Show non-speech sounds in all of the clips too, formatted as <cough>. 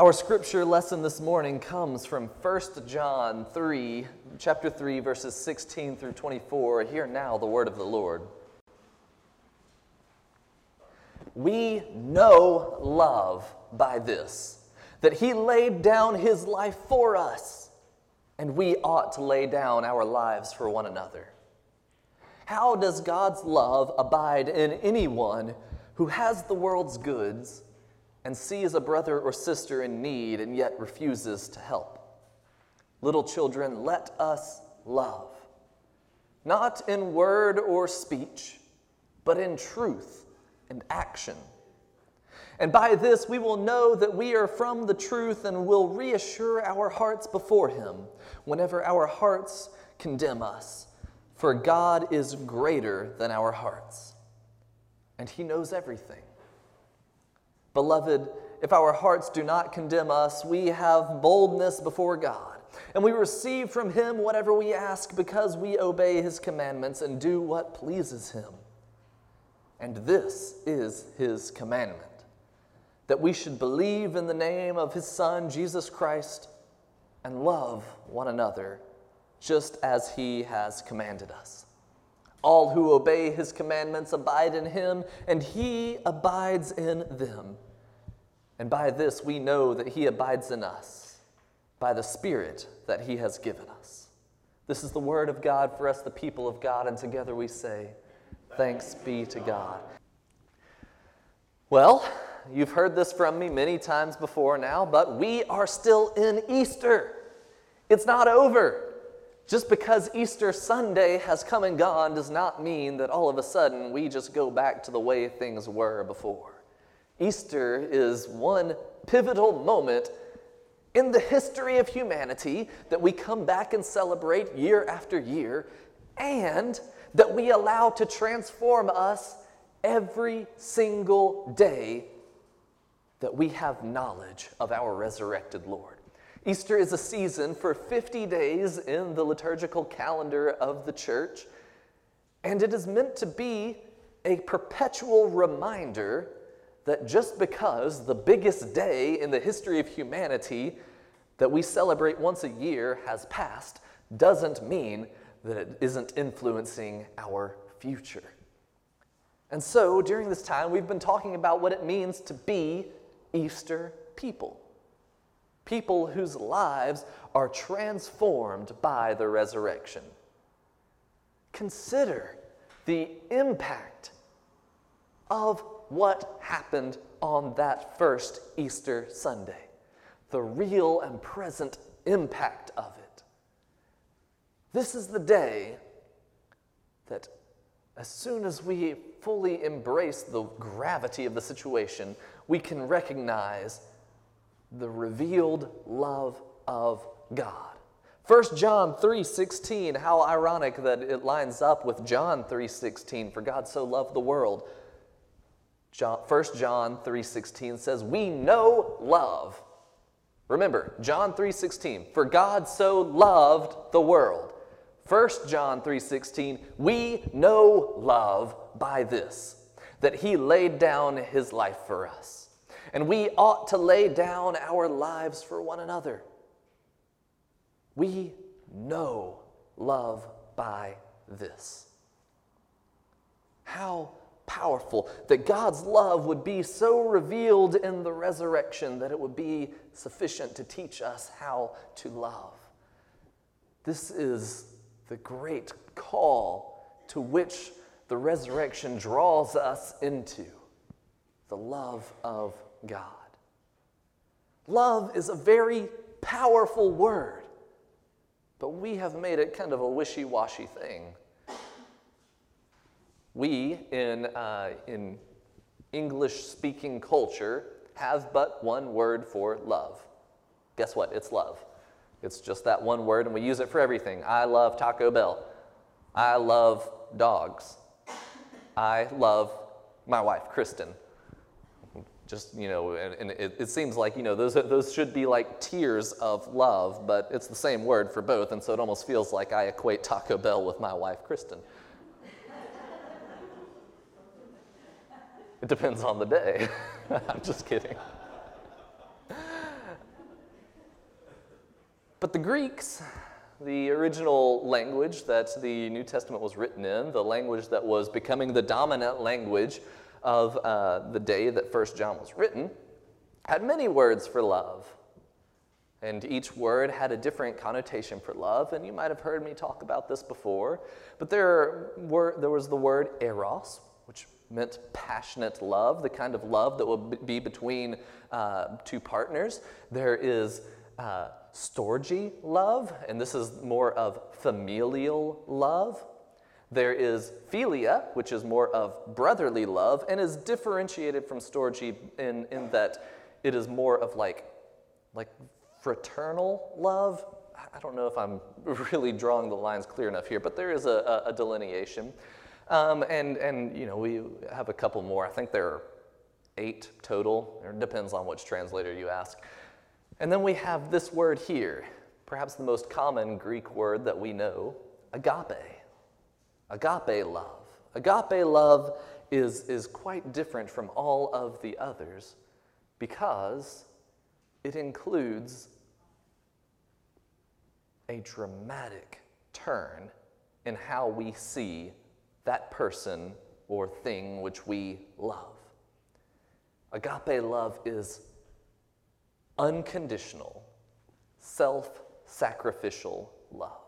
Our scripture lesson this morning comes from 1 John 3, chapter 3, verses 16 through 24. Hear now the word of the Lord. We know love by this, that he laid down his life for us, and we ought to lay down our lives for one another. How does God's love abide in anyone who has the world's goods and sees a brother or sister in need and yet refuses to help? Little children, let us love, not in word or speech, but in truth and action. And by this we will know that we are from the truth and will reassure our hearts before Him whenever our hearts condemn us. For God is greater than our hearts, and He knows everything. Beloved, if our hearts do not condemn us, we have boldness before God, and we receive from Him whatever we ask because we obey His commandments and do what pleases Him. And this is His commandment that we should believe in the name of His Son, Jesus Christ, and love one another just as He has commanded us. All who obey His commandments abide in Him, and He abides in them. And by this we know that He abides in us, by the Spirit that He has given us. This is the word of God for us, the people of God, and together we say, Thanks be to God. Well, you've heard this from me many times before now, but we are still in Easter. It's not over. Just because Easter Sunday has come and gone does not mean that all of a sudden we just go back to the way things were before. Easter is one pivotal moment in the history of humanity that we come back and celebrate year after year, and that we allow to transform us every single day that we have knowledge of our resurrected Lord. Easter is a season for 50 days in the liturgical calendar of the church, and it is meant to be a perpetual reminder that just because the biggest day in the history of humanity that we celebrate once a year has passed doesn't mean that it isn't influencing our future. And so, during this time, we've been talking about what it means to be Easter people. People whose lives are transformed by the resurrection. Consider the impact of what happened on that first Easter Sunday, the real and present impact of it. This is the day that, as soon as we fully embrace the gravity of the situation, we can recognize the revealed love of God. 1 John 3:16, how ironic that it lines up with John 3:16, for God so loved the world. John, 1 John 3:16 says, "We know love." Remember, John 3:16, "For God so loved the world." 1 John 3:16, "We know love by this, that he laid down his life for us, and we ought to lay down our lives for one another." We know love by this. How powerful that God's love would be so revealed in the resurrection that it would be sufficient to teach us how to love. This is the great call to which the resurrection draws us into the love of God. Love is a very powerful word, but we have made it kind of a wishy washy thing. We, in, uh, in English speaking culture, have but one word for love. Guess what? It's love. It's just that one word, and we use it for everything. I love Taco Bell. I love dogs. I love my wife, Kristen. Just, you know, and, and it, it, seems like, you know, those, those should be like tiers of love, but it's the same word for both, and so it almost feels like I equate Taco Bell with my wife, Kristen. It depends on the day. <laughs> I'm just kidding. But the Greeks, the original language that the New Testament was written in, the language that was becoming the dominant language of uh, the day that First John was written, had many words for love. And each word had a different connotation for love, and you might have heard me talk about this before. But there, were, there was the word eros, which meant passionate love, the kind of love that will be between uh, two partners. There is uh, storge love, and this is more of familial love. There is philia, which is more of brotherly love, and is differentiated from storge in, in that it is more of like, like fraternal love. I don't know if I'm <laughs> really drawing the lines clear enough here, but there is a, a delineation. Um, and, and, you know, we have a couple more. I think there are eight total. It depends on which translator you ask. And then we have this word here, perhaps the most common Greek word that we know, agape. Agape love. Agape love is, is quite different from all of the others because it includes a dramatic turn in how we see that person or thing which we love. Agape love is unconditional, self sacrificial love.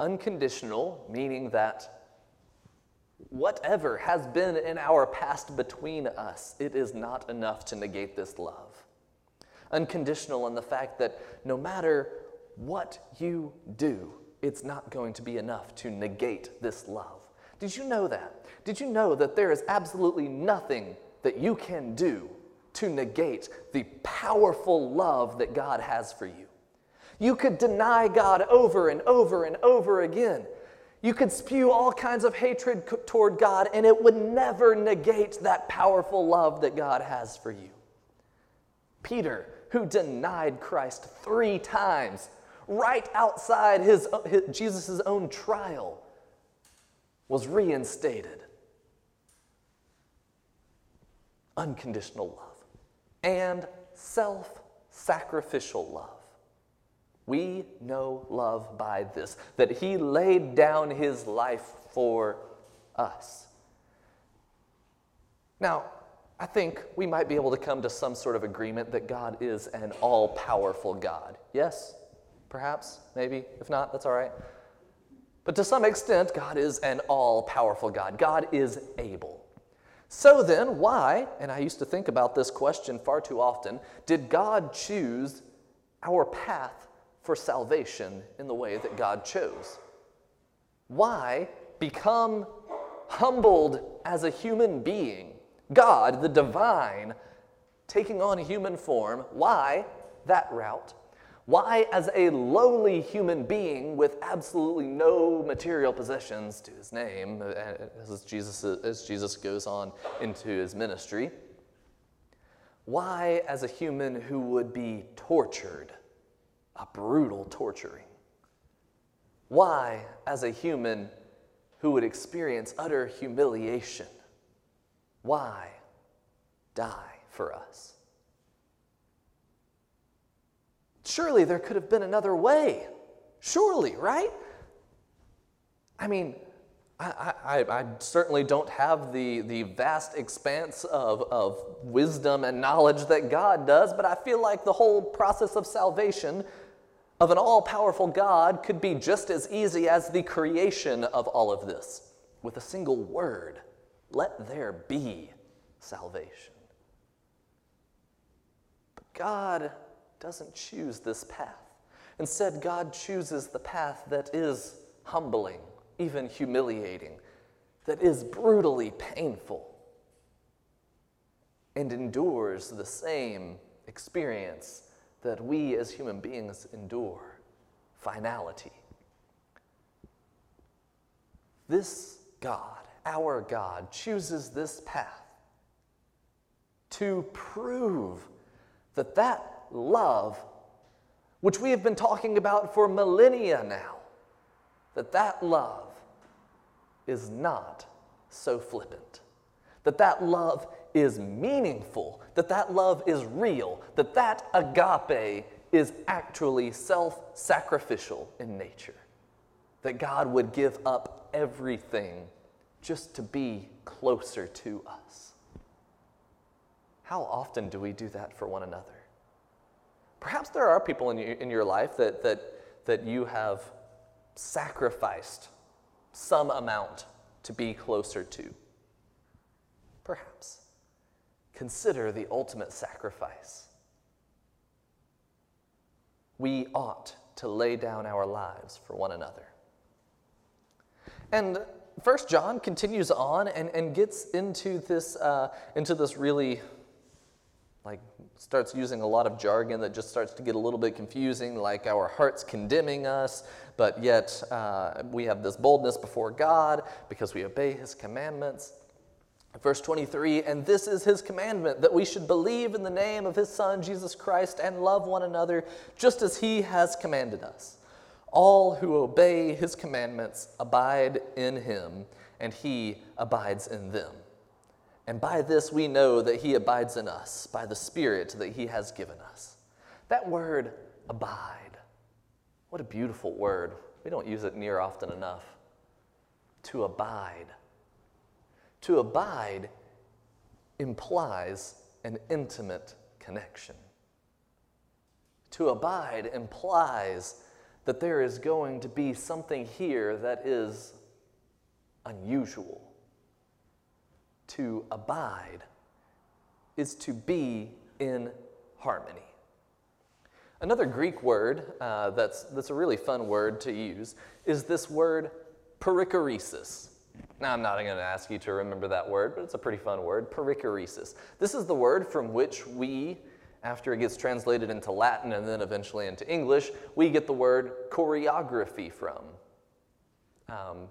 Unconditional, meaning that whatever has been in our past between us, it is not enough to negate this love. Unconditional in the fact that no matter what you do, it's not going to be enough to negate this love. Did you know that? Did you know that there is absolutely nothing that you can do to negate the powerful love that God has for you? You could deny God over and over and over again. You could spew all kinds of hatred toward God, and it would never negate that powerful love that God has for you. Peter, who denied Christ three times, right outside his, his Jesus' own trial, was reinstated. Unconditional love and self sacrificial love. We know love by this that he laid down his life for us. Now, I think we might be able to come to some sort of agreement that God is an all powerful God. Yes? Perhaps? Maybe? If not, that's all right. But to some extent, God is an all powerful God. God is able. So then, why, and I used to think about this question far too often, did God choose our path for salvation in the way that God chose? Why become humbled as a human being? God, the divine, taking on human form. Why that route? Why, as a lowly human being with absolutely no material possessions to his name, uh, as Jesus, as Jesus goes on into his ministry, why, as a human who would be tortured, a brutal torturing? Why, as a human who would experience utter humiliation? Why die for us? Surely there could have been another way. Surely, right? I mean, I, I, I, certainly don't have the, the vast expanse of, of wisdom and knowledge that God does, but I feel like the whole process of salvation of an all powerful God could be just as easy as the creation of all of this with a single word let there be salvation. But God doesn't choose this path. Instead, God chooses the path that is humbling, even humiliating, that is brutally painful, and endures the same experience that we as human beings endure finality. This God, our God, chooses this path to prove that that love, which we have been talking about for millennia now, that that love is not so flippant. That that love is meaningful, that that love is real, that that agape is actually self sacrificial in nature. That God would give up everything just to be closer to us. How often do we do that for one another? Perhaps there are people in your, in your life that, that, that you have sacrificed some amount to be closer to. Perhaps. Consider the ultimate sacrifice. We ought to lay down our lives for one another. And First John continues on and, and gets into this, uh, into this really like starts using a lot of jargon that just starts to get a little bit confusing, like our hearts condemning us, but yet uh, we have this boldness before God because we obey His commandments. Verse 23 And this is His commandment, that we should believe in the name of His Son, Jesus Christ, and love one another just as He has commanded us. All who obey His commandments abide in Him, and He abides in them. And by this we know that he abides in us, by the Spirit that he has given us. That word, abide, what a beautiful word. We don't use it near often enough. To abide. To abide implies an intimate connection. To abide implies that there is going to be something here that is unusual to abide is to be in harmony. Another Greek word uh, that's, that's a really fun word to use is this word perichoresis. Now, I'm not going to ask you to remember that word, but it's a pretty fun word perichoresis. This is the word from which we, after it gets translated into Latin and then eventually into English, we get the word choreography from. Um,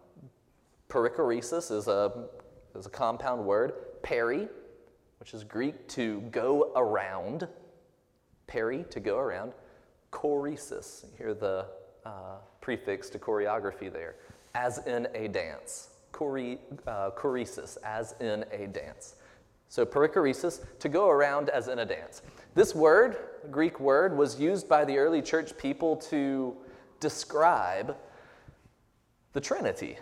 perichoresis is a is a compound word. Peri, which is Greek to go around. Peri, to go around. Choresis, you hear the uh, prefix to choreography there, as in a dance. Chore, uh, choresis, as in a dance. So perichoresis, to go around as in a dance. This word, Greek word, was used by the early church people to describe the Trinity,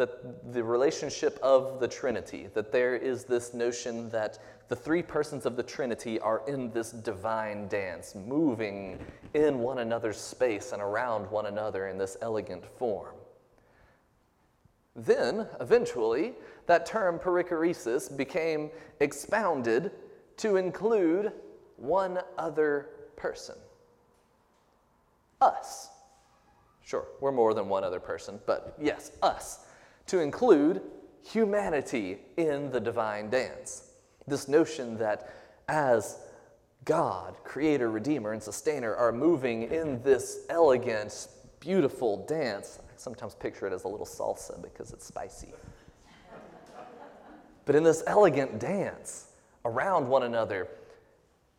that the relationship of the Trinity, that there is this notion that the three persons of the Trinity are in this divine dance, moving in one another's space and around one another in this elegant form. Then, eventually, that term perichoresis became expounded to include one other person us. Sure, we're more than one other person, but yes, us to include humanity in the divine dance. This notion that as God, creator, redeemer, and sustainer, are moving in this elegant, beautiful dance. I sometimes picture it as a little salsa because it's spicy. but in this elegant dance around one another,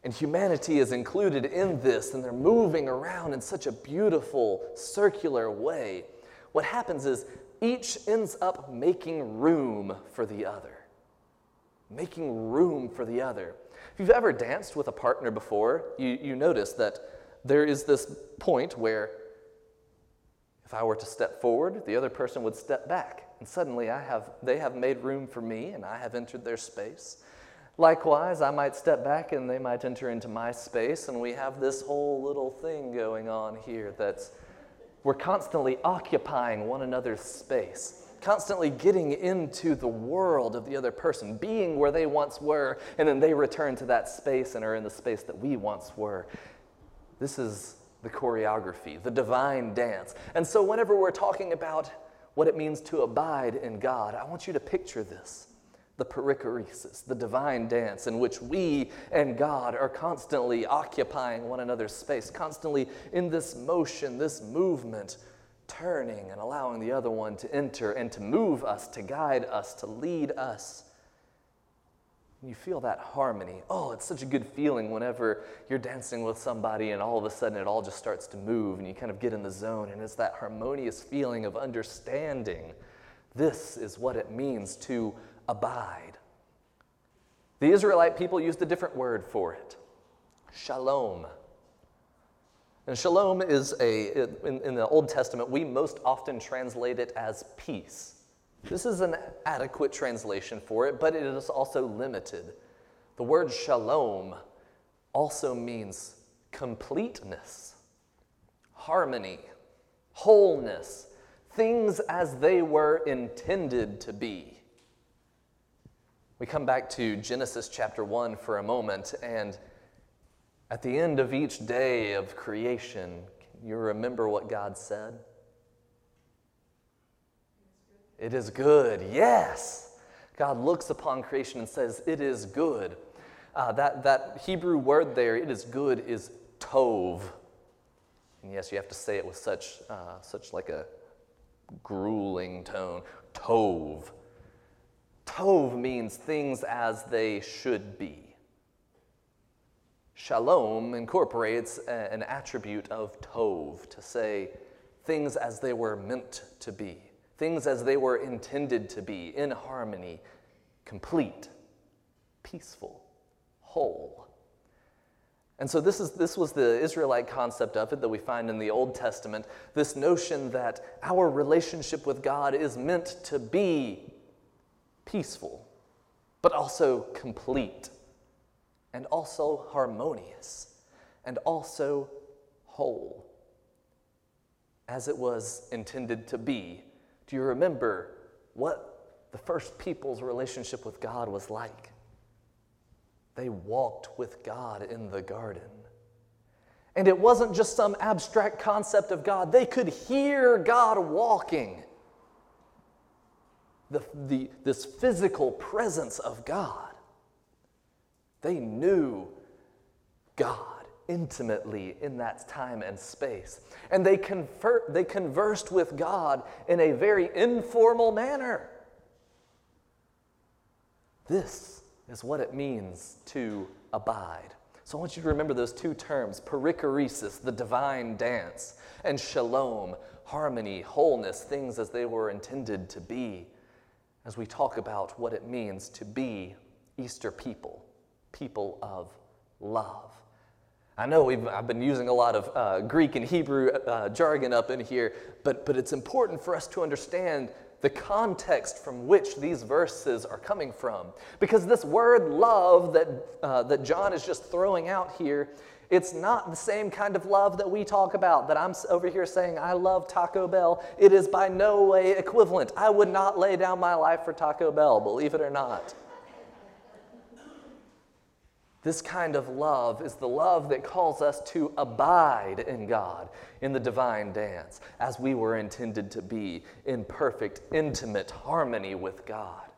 and humanity is included in this, and they're moving around in such a beautiful, circular way. What happens is each ends up making room for the other. Making room for the other. If you've ever danced with a partner before, you, you notice that there is this point where if I were to step forward, the other person would step back. And suddenly I have, they have made room for me and I have entered their space. Likewise, I might step back and they might enter into my space, and we have this whole little thing going on here that's we're constantly occupying one another's space, constantly getting into the world of the other person, being where they once were, and then they return to that space and are in the space that we once were. This is the choreography, the divine dance. And so, whenever we're talking about what it means to abide in God, I want you to picture this the perichoresis, the divine dance in which we and God are constantly occupying one another's space, constantly in this motion, this movement, turning and allowing the other one to enter and to move us, to guide us, to lead us. You feel that harmony. Oh, it's such a good feeling whenever you're dancing with somebody and all of a sudden it all just starts to move and you kind of get in the zone, and it's that harmonious feeling of understanding. This is what it means to abide. The Israelite people used a different word for it shalom. And shalom is a, in, in, the Old Testament, we most often translate it as peace. This is an adequate translation for it, but it is also limited. The word shalom also means completeness, harmony, wholeness, things as they were intended to be. We come back to Genesis chapter 1 for a moment, and at the end of each day of creation, can you remember what God said? It is good, yes. God looks upon creation and says, It is good. Uh, that, that Hebrew word there, it is good, is tov. And yes, you have to say it with such, uh, such like a grueling tone. Tov. Tov means things as they should be. Shalom incorporates a, an attribute of tov, to say things as they were meant to be, things as they were intended to be, in harmony, complete, peaceful, whole. And so this, is, this was the Israelite concept of it that we find in the Old Testament this notion that our relationship with God is meant to be peaceful, but also complete, and also harmonious, and also whole, as it was intended to be. Do you remember what the first people's relationship with God was like? They walked with God in the garden. And it wasn't just some abstract concept of God, they could hear God walking the, the, this physical presence of God. They knew God intimately in that time and space. And they, confer, they conversed with God in a very informal manner. This is what it means to abide. So I want you to remember those two terms perichoresis, the divine dance, and shalom, harmony, wholeness, things as they were intended to be as we talk about what it means to be Easter people, people of love. I know I've been using a lot of uh, Greek and Hebrew uh, jargon up in here, but, but it's important for us to understand the context from which these verses are coming from. Because this word love that, uh, that John is just throwing out here it's not the same kind of love that we talk about, that I'm over here saying, I love Taco Bell. It is by no way equivalent. I would not lay down my life for Taco Bell, believe it or not. This kind of love is the love that calls us to abide in God, in the divine dance, as we were intended to be, in perfect, intimate harmony with God.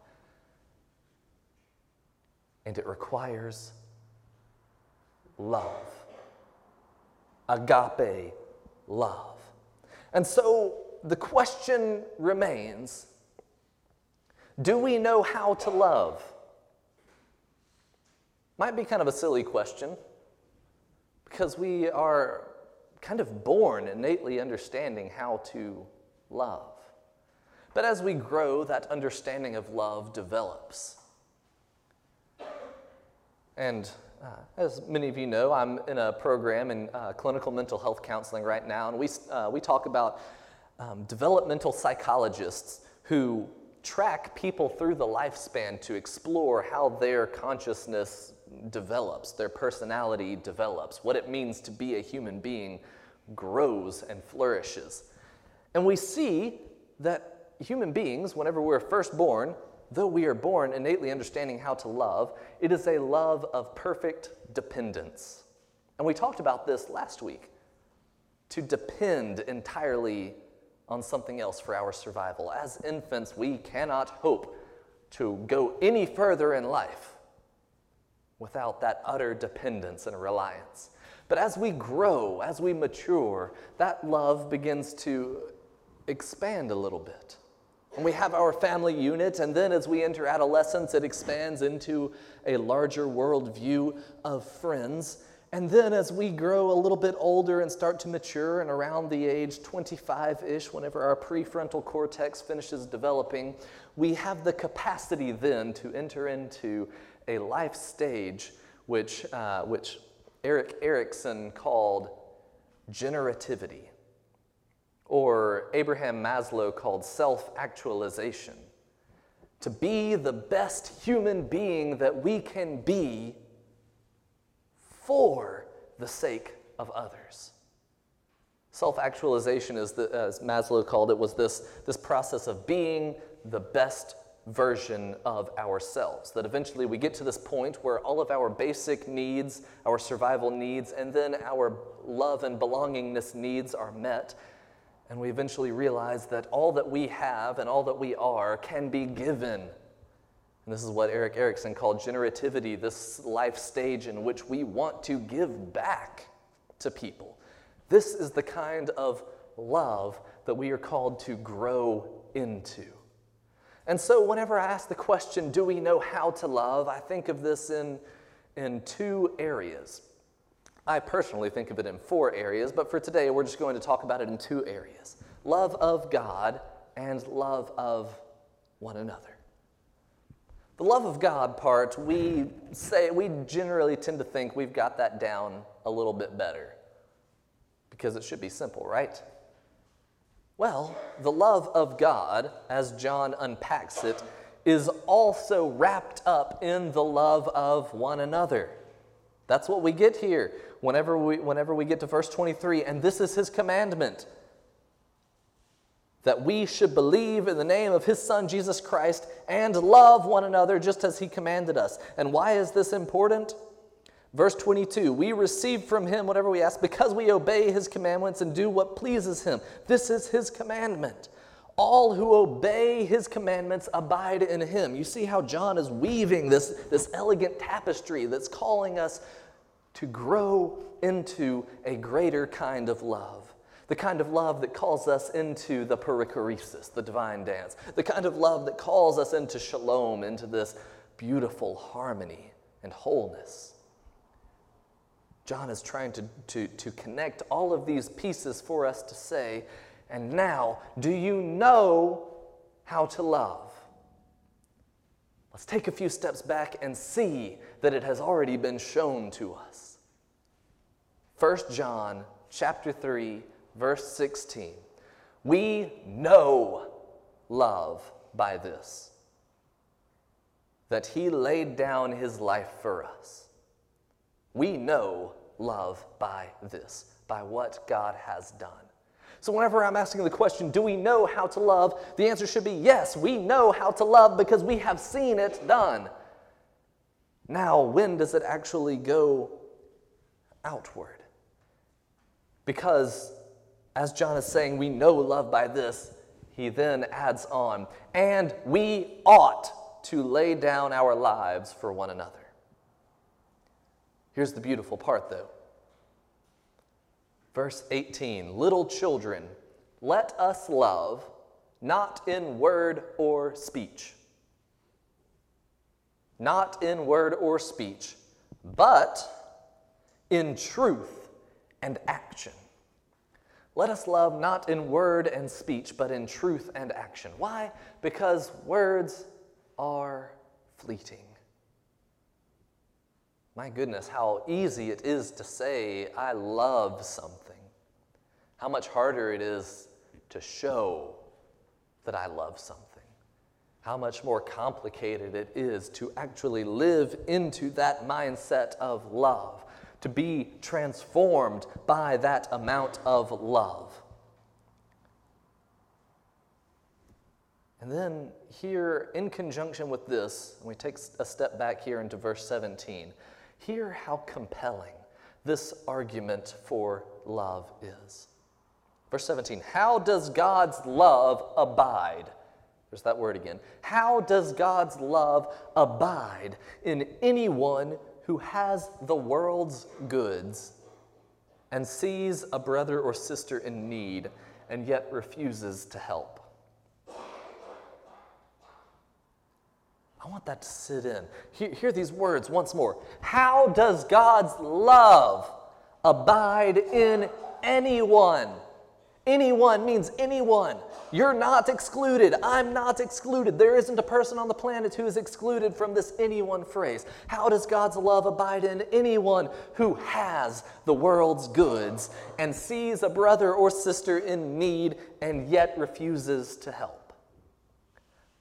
And it requires love agape love. And so the question remains do we know how to love? Might be kind of a silly question because we are kind of born innately understanding how to love. But as we grow, that understanding of love develops. And uh, as many of you know, I'm in a program in uh, clinical mental health counseling right now, and we, uh, we talk about um, developmental psychologists who track people through the lifespan to explore how their consciousness develops, their personality develops, what it means to be a human being grows and flourishes. And we see that human beings, whenever we're first born, though we are born innately understanding how to love, it is a love of perfect dependence. And we talked about this last week to depend entirely on something else for our survival. As infants, we cannot hope to go any further in life without that utter dependence and reliance. But as we grow, as we mature, that love begins to expand a little bit. And we have our family unit, and then as we enter adolescence, it expands into a larger worldview of friends. And then as we grow a little bit older and start to mature, and around the age 25 ish, whenever our prefrontal cortex finishes developing, we have the capacity then to enter into a life stage which, uh, which Erik Erikson called generativity, or Abraham Maslow called self actualization. To be the best human being that we can be for the sake of others. Self actualization, as Maslow called it, was this, this process of being the best version of ourselves. That eventually we get to this point where all of our basic needs, our survival needs, and then our love and belongingness needs are met. And we eventually realize that all that we have and all that we are can be given. And this is what Erik Erikson called generativity, this life stage in which we want to give back to people. This is the kind of love that we are called to grow into. And so, whenever I ask the question, do we know how to love, I think of this in, in two areas. I personally think of it in four areas, but for today, we're just going to talk about it in two areas love of God and love of one another. The love of God part, we say, we generally tend to think we've got that down a little bit better because it should be simple, right? Well, the love of God, as John unpacks it, is also wrapped up in the love of one another. That's what we get here whenever we, whenever we get to verse 23. And this is his commandment that we should believe in the name of his son Jesus Christ and love one another just as he commanded us. And why is this important? Verse 22 We receive from him whatever we ask because we obey his commandments and do what pleases him. This is his commandment. All who obey his commandments abide in him. You see how John is weaving this, this elegant tapestry that's calling us to grow into a greater kind of love. The kind of love that calls us into the perichoresis, the divine dance. The kind of love that calls us into shalom, into this beautiful harmony and wholeness. John is trying to, to, to connect all of these pieces for us to say, and now, do you know how to love? Let's take a few steps back and see that it has already been shown to us. 1 John chapter 3 verse 16. We know love by this that he laid down his life for us. We know love by this, by what God has done. So, whenever I'm asking the question, do we know how to love? The answer should be yes, we know how to love because we have seen it done. Now, when does it actually go outward? Because, as John is saying, we know love by this, he then adds on, and we ought to lay down our lives for one another. Here's the beautiful part, though. Verse 18 Little children, let us love, not in word or speech. Not in word or speech, but in truth and action. Let us love not in word and speech, but in truth and action. Why? Because words are fleeting. My goodness, how easy it is to say, I love something. How much harder it is to show that I love something. How much more complicated it is to actually live into that mindset of love, to be transformed by that amount of love. And then, here, in conjunction with this, we take a step back here into verse 17. Hear how compelling this argument for love is. Verse 17 How does God's love abide? There's that word again. How does God's love abide in anyone who has the world's goods and sees a brother or sister in need and yet refuses to help? I want that to sit in. Hear, hear, these words once more. How does God's love abide in anyone? Anyone means anyone. You're not excluded. I'm not excluded. There isn't a person on the planet who is excluded from this anyone phrase. How does God's love abide in anyone who has the world's goods and sees a brother or sister in need and yet refuses to help?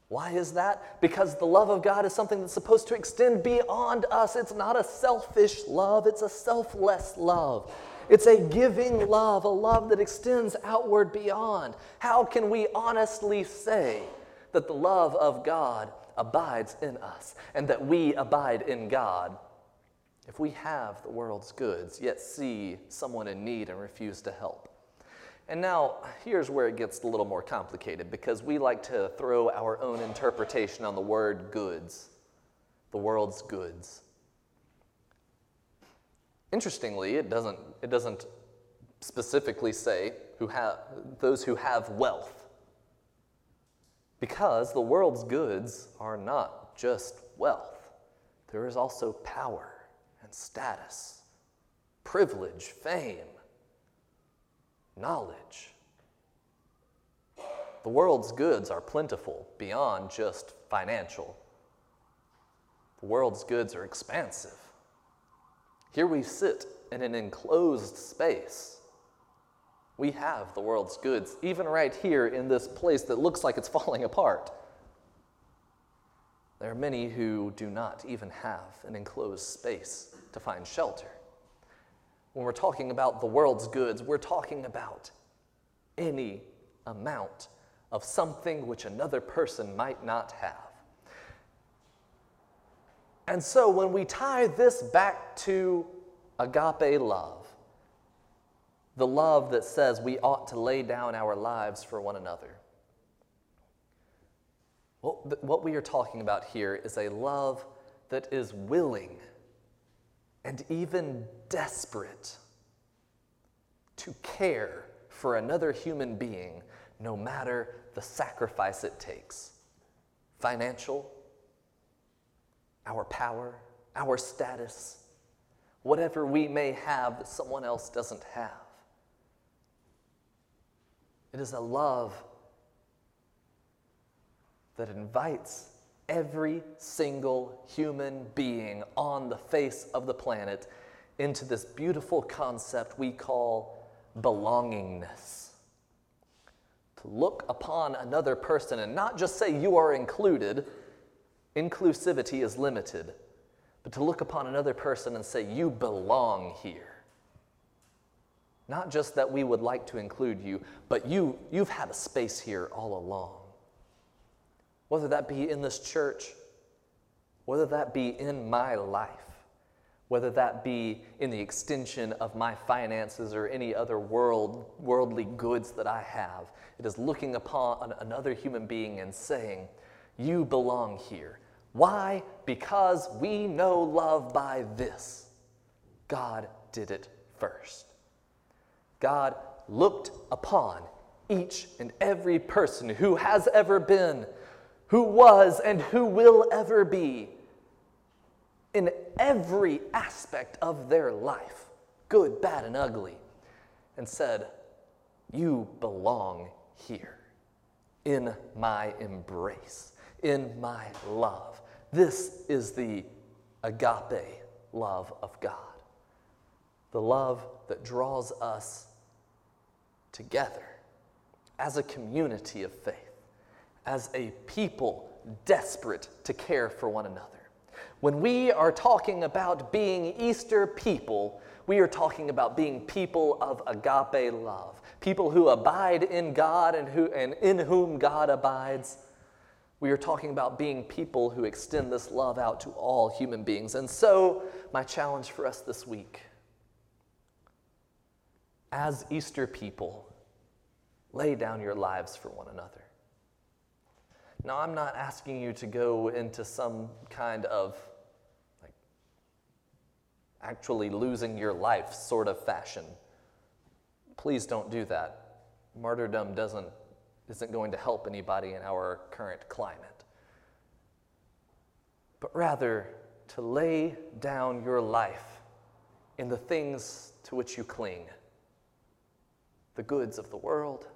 Why is that? Because the love of God is something that's supposed to extend beyond us. It's not a selfish love, it's a selfless love. It's a giving love, a love that extends outward beyond. How can we honestly say that the love of God abides in us and that we abide in God if we have the world's goods yet see someone in need and refuse to help? And now, here's where it gets a little more complicated because we like to throw our own interpretation on the word goods, the world's goods. Interestingly, it doesn't, it doesn't specifically say who have, those who have wealth. Because the world's goods are not just wealth, there is also power and status, privilege, fame, knowledge. The world's goods are plentiful beyond just financial. The world's goods are expansive. Here we sit in an enclosed space. We have the world's goods, even right here in this place that looks like it's <laughs> falling apart. There are many who do not even have an enclosed space to find shelter. When we're talking about the world's goods, we're talking about any amount of something which another person might not have. And so when we tie this back to agape love, the love that says we ought to lay down our lives for one another, what we are talking about here is a love that is willing and even desperate to care for another human being no matter the sacrifice it takes financial, our power, our status, whatever we may have that someone else doesn't have. It is a love that invites every single human being on the face of the planet into this beautiful concept we call belongingness. To look upon another person and not just say you are included Inclusivity is limited, but to look upon another person and say, You belong here. Not just that we would like to include you, but you, you've had a space here all along. Whether that be in this church, whether that be in my life, whether that be in the extension of my finances or any other world, worldly goods that I have, it is looking upon another human being and saying, You belong here. Why? Because we know love by this God did it first. God looked upon each and every person who has ever been, who was, and who will ever be in every aspect of their life, good, bad, and ugly, and said, You belong here in my embrace, in my love. This is the agape love of God, the love that draws us together as a community of faith, as a people desperate to care for one another. When we are talking about being Easter people, we are talking about being people of agape love, people who abide in God and, who, and in whom God abides we are talking about being people who extend this love out to all human beings. And so, my challenge for us this week as Easter people, lay down your lives for one another. Now, I'm not asking you to go into some kind of like actually losing your life sort of fashion. Please don't do that. Martyrdom doesn't isn't going to help anybody in our current climate, but rather to lay down your life in the things to which you cling, the goods of the world,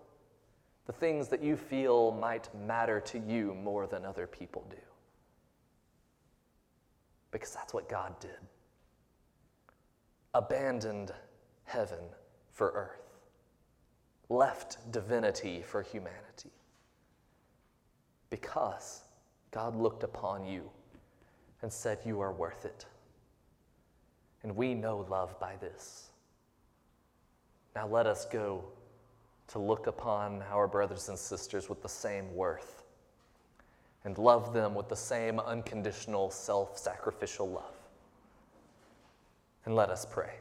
the things that you feel might matter to you more than other people do. Because that's what God did. Abandoned heaven for earth, left divinity for humanity. Because God looked upon you and said, You are worth it. And we know love by this. Now let us go to look upon our brothers and sisters with the same worth and love them with the same unconditional, self sacrificial love. And let us pray.